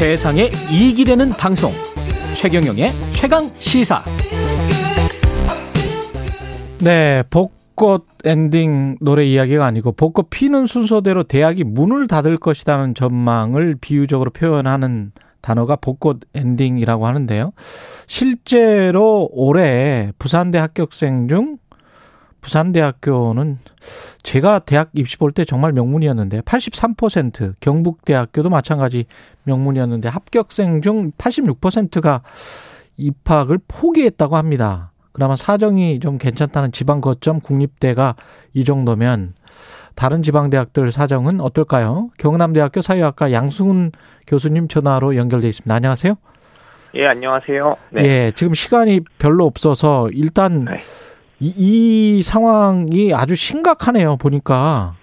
세상에 이익이 되는 방송 최경영의 최강 시사 네, 벚꽃 엔딩 노래 이야기가 아니고 벚꽃 피는 순서대로 대학이 문을 닫을 것이라는 전망을 비유적으로 표현하는 단어가 벚꽃 엔딩이라고 하는데요. 실제로 올해 부산대 합격생 중 부산대학교는 제가 대학 입시 볼 때 정말 명문이었는데 83% 경북대학교도 마찬가지 명문이었는데 합격생 중 86%가 입학을 포기했다고 합니다. 그나마 사정이 좀 괜찮다는 지방 거점 국립대가 이 정도면 다른 지방 대학들 사정은 어떨까요? 경남대학교 사회학과 양승훈 교수님 전화로 연결돼 있습니다. 안녕하세요. 예, 안녕하세요. 네. 예, 지금 시간이 별로 없어서 일단 네. 이, 이 상황이 아주 심각하네요. 보니까.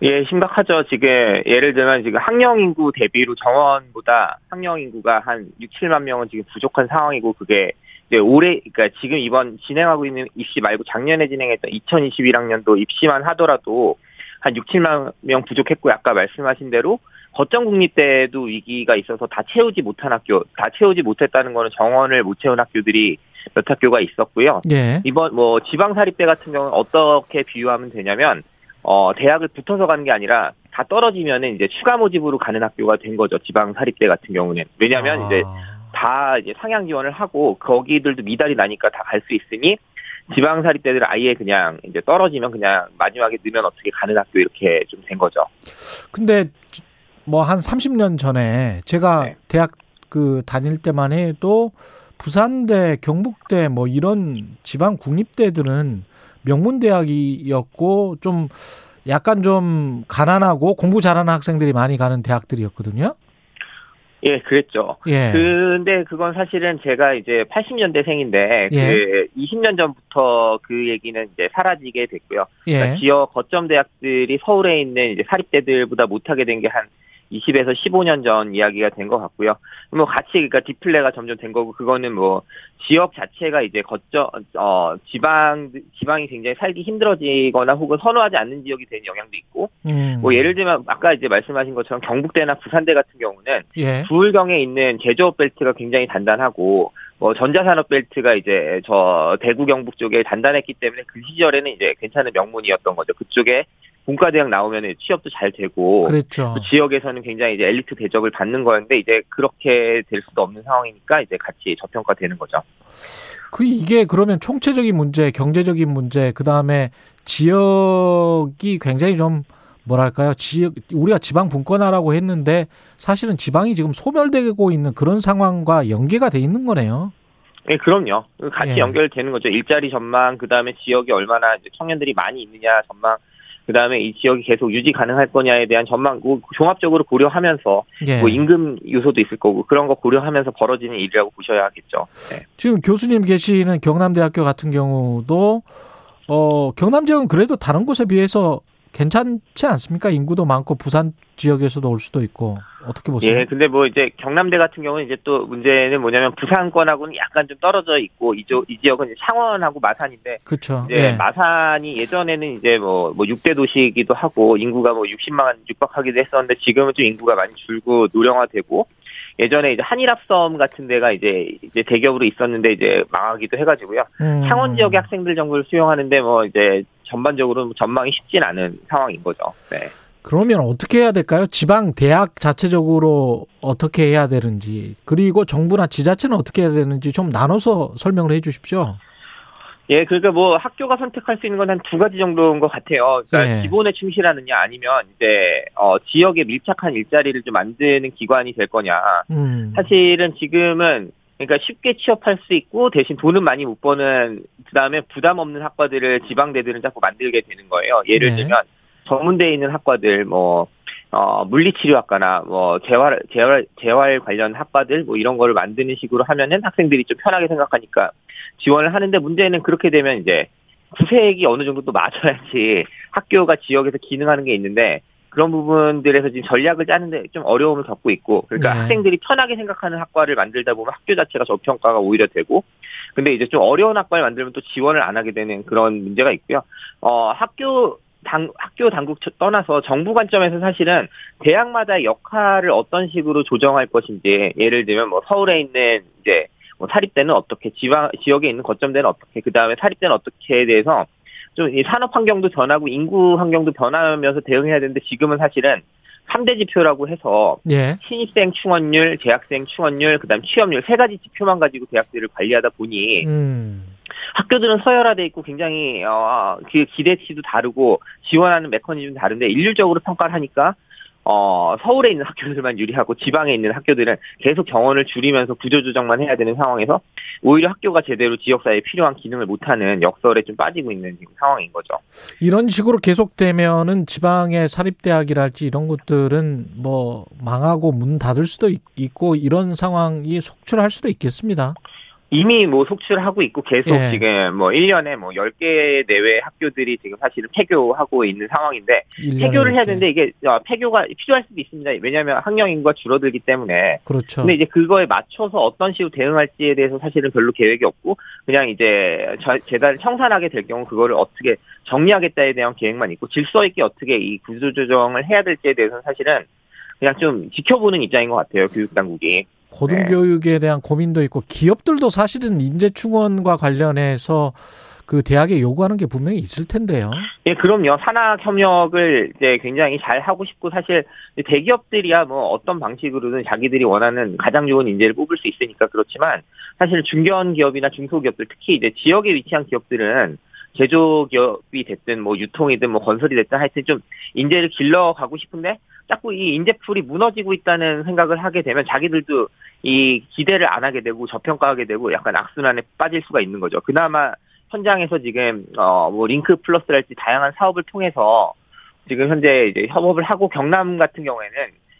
예, 심각하죠. 지금 예를 들면 지금 학령 인구 대비로 정원보다 학령 인구가 한 6, 7만 명은 지금 부족한 상황이고 그게 이제 올해 그러니까 지금 이번 진행하고 있는 입시 말고 작년에 진행했던 2021학년도 입시만 하더라도 한 6, 7만 명 부족했고 아까 말씀하신 대로 거점 국립대도 위기가 있어서 다 채우지 못한 학교, 다 채우지 못했다는 거는 정원을 못 채운 학교들이 몇 학교가 있었고요. 예. 이번 뭐 지방 사립대 같은 경우는 어떻게 비유하면 되냐면 어 대학을 붙어서 가는 게 아니라 다 떨어지면은 이제 추가 모집으로 가는 학교가 된 거죠. 지방 사립대 같은 경우는 왜냐하면 아. 이제 다 이제 상향 지원을 하고 거기들도 미달이 나니까 다 갈 수 있으니 지방 사립대들 아예 그냥 이제 떨어지면 그냥 마지막에 넣으면 어떻게 가는 학교 이렇게 좀 된 거죠. 근데 뭐 한 30년 전에 제가 네. 대학 그 다닐 때만 해도 부산대, 경북대 뭐 이런 지방 국립대들은 명문 대학이었고 좀 약간 좀 가난하고 공부 잘하는 학생들이 많이 가는 대학들이었거든요. 예, 그랬죠. 예. 근데 그건 사실은 제가 이제 80년대생인데 예. 그 20년 전부터 그 얘기는 이제 사라지게 됐고요. 예. 그러니까 지역 거점 대학들이 서울에 있는 이제 사립대들보다 못하게 된 게 한 20에서 15년 전 이야기가 된 것 같고요. 뭐 같이 그러니까 디플레가 점점 된 거고 그거는 뭐 지역 자체가 이제 거점 어 지방 지방이 굉장히 살기 힘들어지거나 혹은 선호하지 않는 지역이 되는 영향도 있고 음. 뭐 예를 들면 아까 이제 말씀하신 것처럼 경북대나 부산대 같은 경우는 예. 부울경에 있는 제조업 벨트가 굉장히 단단하고 뭐 전자산업 벨트가 이제 저 대구 경북 쪽에 단단했기 때문에 그 시절에는 이제 괜찮은 명문이었던 거죠. 그쪽에 공과 대학 나오면 취업도 잘 되고 그렇죠. 그 지역에서는 굉장히 이제 엘리트 대접을 받는 거였는데 이제 그렇게 될 수도 없는 상황이니까 이제 같이 저평가되는 거죠. 그 이게 그러면 총체적인 문제, 경제적인 문제, 그 다음에 지역이 굉장히 좀 뭐랄까요? 지역 우리가 지방 분권화라고 했는데 사실은 지방이 지금 소멸되고 있는 그런 상황과 연계가 돼 있는 거네요. 네, 그럼요. 같이 예. 연결되는 거죠. 일자리 전망, 그 다음에 지역이 얼마나 청년들이 많이 있느냐 전망, 그 다음에 이 지역이 계속 유지 가능할 거냐에 대한 전망, 뭐 종합적으로 고려하면서 예. 뭐 임금 요소도 있을 거고 그런 거 고려하면서 벌어지는 일이라고 보셔야겠죠. 네. 지금 교수님 계시는 경남대학교 같은 경우도 어 경남 지역은 그래도 다른 곳에 비해서 괜찮지 않습니까? 인구도 많고 부산 지역에서도 올 수도 있고 어떻게 보세요? 예, 근데 뭐 이제 경남대 같은 경우는 이제 또 문제는 뭐냐면 부산권하고는 약간 좀 떨어져 있고 이쪽 이 지역은 창원하고 마산인데 그렇죠. 예. 마산이 예전에는 이제 뭐뭐 뭐 6대 도시이기도 하고 인구가 뭐 60만 육박하기도 했었는데 지금은 좀 인구가 많이 줄고 노령화되고 예전에 이제 한일합섬 같은 데가 이제 이제 대기업으로 있었는데 이제 망하기도 해가지고요. 음. 창원 지역의 학생들 정도를 수용하는데 뭐 이제 전반적으로 전망이 쉽진 않은 상황인 거죠. 네. 그러면 어떻게 해야 될까요? 지방 대학 자체적으로 어떻게 해야 되는지 그리고 정부나 지자체는 어떻게 해야 되는지 좀 나눠서 설명을 해 주십시오. 예, 그러니까 뭐 학교가 선택할 수 있는 건 한 두 가지 정도인 것 같아요. 그러니까 네. 기본에 충실하느냐 아니면 이제 어 지역에 밀착한 일자리를 좀 만드는 기관이 될 거냐. 음. 사실은 지금은 그러니까 쉽게 취업할 수 있고 대신 돈은 많이 못 버는 그다음에 부담 없는 학과들을 지방대들은 자꾸 만들게 되는 거예요. 예를 네. 들면 전문대에 있는 학과들 뭐 어, 물리치료학과나 뭐 재활 재활 재활 관련 학과들 뭐 이런 거를 만드는 식으로 하면은 학생들이 좀 편하게 생각하니까 지원을 하는데 문제는 그렇게 되면 이제 구색이 어느 정도 또 맞춰야지 학교가 지역에서 기능하는 게 있는데 그런 부분들에서 지금 전략을 짜는데 좀 어려움을 겪고 있고 그러니까 네. 학생들이 편하게 생각하는 학과를 만들다 보면 학교 자체가 저평가가 오히려 되고 근데 이제 좀 어려운 학과를 만들면 또 지원을 안 하게 되는 그런 문제가 있고요. 어 학교 당, 학교 당국 떠나서 정부 관점에서 사실은 대학마다 역할을 어떤 식으로 조정할 것인지 예를 들면 뭐 서울에 있는 이제 뭐 사립대는 어떻게 지방 지역에 있는 거점대는 어떻게 그 다음에 사립대는 어떻게에 대해서 좀 이 산업 환경도 변하고 인구 환경도 변하면서 대응해야 되는데 지금은 사실은 3대 지표라고 해서 예. 신입생 충원율, 재학생 충원율, 그다음 취업률 세 가지 지표만 가지고 대학들을 관리하다 보니 음. 학교들은 서열화돼 있고 굉장히 어, 그 기대치도 다르고 지원하는 메커니즘도 다른데 일률적으로 평가를 하니까 어, 서울에 있는 학교들만 유리하고 지방에 있는 학교들은 계속 경원을 줄이면서 구조조정만 해야 되는 상황에서 오히려 학교가 제대로 지역사회에 필요한 기능을 못하는 역설에 좀 빠지고 있는 지금 상황인 거죠. 이런 식으로 계속되면은 지방의 사립대학이랄지 이런 것들은 뭐 망하고 문 닫을 수도 있고 이런 상황이 속출할 수도 있겠습니다. 이미 뭐 속출하고 있고 계속 예. 지금 뭐 1년에 뭐 10개 내외 학교들이 지금 사실은 폐교하고 있는 상황인데 폐교를 해야 되는데 이게 어, 폐교가 필요할 수도 있습니다. 왜냐하면 학령 인구가 줄어들기 때문에. 그렇죠. 근데 이제 그거에 맞춰서 어떤 식으로 대응할지에 대해서 사실은 별로 계획이 없고 그냥 이제 재단을 청산하게 될 경우 그거를 어떻게 정리하겠다에 대한 계획만 있고 질서 있게 어떻게 이 구조조정을 해야 될지에 대해서는 사실은 그냥 좀 지켜보는 입장인 것 같아요. 교육당국이. 고등교육에 네. 대한 고민도 있고 기업들도 사실은 인재충원과 관련해서 그 대학에 요구하는 게 분명히 있을 텐데요. 예, 그럼요. 산학 협력을 이제 굉장히 잘 하고 싶고 사실 대기업들이야 뭐 어떤 방식으로든 자기들이 원하는 가장 좋은 인재를 뽑을 수 있으니까 그렇지만 사실 중견 기업이나 중소기업들 특히 이제 지역에 위치한 기업들은 제조기업이 됐든 뭐 유통이든 뭐 건설이 됐든 하여튼 좀 인재를 길러가고 싶은데 자꾸 이 인재풀이 무너지고 있다는 생각을 하게 되면 자기들도 이 기대를 안 하게 되고 저평가하게 되고 약간 악순환에 빠질 수가 있는 거죠. 그나마 현장에서 지금 어 뭐 링크 플러스랄지 다양한 사업을 통해서 지금 현재 이제 협업을 하고 경남 같은 경우에는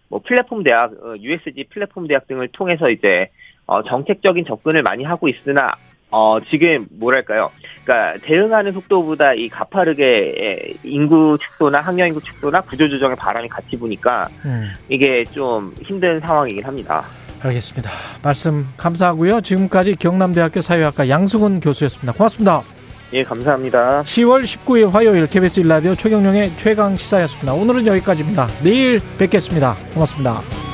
뭐 플랫폼 대학, USG 어, 플랫폼 대학 등을 통해서 이제 어 정책적인 접근을 많이 하고 있으나 어, 지금 뭐랄까요. 그러니까 대응하는 속도보다 이 가파르게 인구 축소나 학령 인구 축소나 구조 조정의 바람이 같이 부니까 음. 이게 좀 힘든 상황이긴 합니다. 알겠습니다. 말씀 감사하고요. 지금까지 경남대학교 사회학과 양승훈 교수였습니다. 고맙습니다. 예, 감사합니다. 10월 19일 화요일 KBS 일라디오 최경령의 최강 시사였습니다. 오늘은 여기까지입니다. 내일 뵙겠습니다. 고맙습니다.